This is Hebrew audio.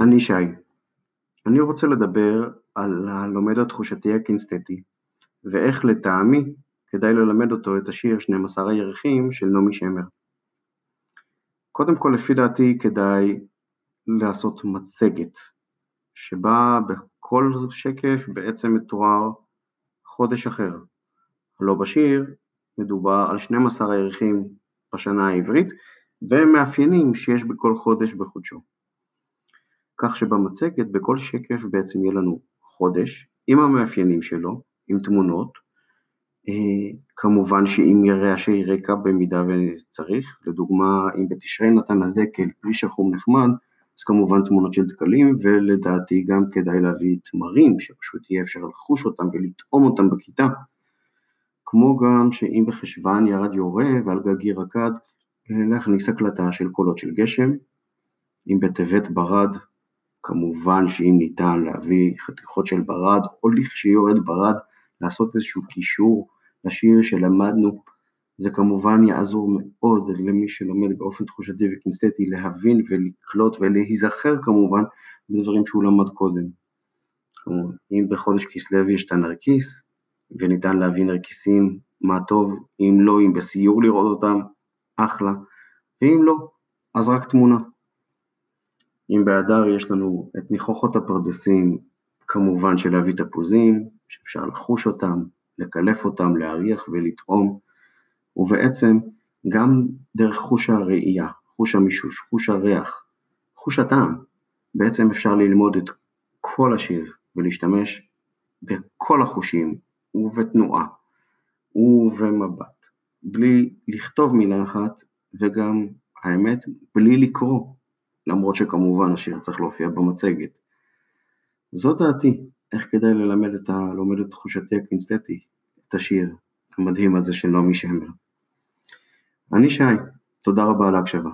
אני שי. אני רוצה לדבר על הלומד התחושתי הקינסתטי, ואיך לטעמי כדאי ללמד אותו את השיר 12 הירחים של נעמי שמר. קודם כל, לפי דעתי, כדאי לעשות מצגת, שבה בכל שקף בעצם מתואר חודש אחר. לא בשיר מדובר על 12 הירחים בשנה העברית, ומאפיינים שיש בכל חודש בחודשו. כך שבמצגת בכל שקף בעצם יהיה לנו חודש עם המאפיינים שלו, עם תמונות, אה, כמובן שעם רעשי רקע במידה וצריך, לדוגמה אם בתשרי נתן הדקל פרי שחום נחמד, אז כמובן תמונות של דקלים ולדעתי גם כדאי להביא תמרים שפשוט יהיה אפשר לחוש אותם ולטעום אותם בכיתה, כמו גם שאם בחשוון ירד יורה ועל גגי רקד, להכניס הקלטה של קולות של גשם, אם בטבת ברד כמובן שאם ניתן להביא חתיכות של ברד, או לכשיורד ברד, לעשות איזשהו קישור לשיר שלמדנו, זה כמובן יעזור מאוד למי שלומד באופן תחושתי וקינסטטי להבין ולקלוט ולהיזכר כמובן בדברים שהוא למד קודם. אם בחודש כסלו יש את הנרקיס, וניתן להביא נרקיסים, מה טוב, אם לא, אם בסיור לראות אותם, אחלה, ואם לא, אז רק תמונה. אם באדר יש לנו את ניחוחות הפרדסים, כמובן שלהביא תפוזים, שאפשר לחוש אותם, לקלף אותם, להריח ולטעום, ובעצם גם דרך חוש הראייה, חוש המישוש, חוש הריח, חוש הטעם, בעצם אפשר ללמוד את כל השיר ולהשתמש בכל החושים ובתנועה ובמבט, בלי לכתוב מילה אחת וגם, האמת, בלי לקרוא. למרות שכמובן השיר צריך להופיע במצגת. זו דעתי, איך כדאי ללמד את הלומד את תחושתי הקינסטטי, את השיר המדהים הזה של נעמי שמר. אני שי, תודה רבה על ההקשבה.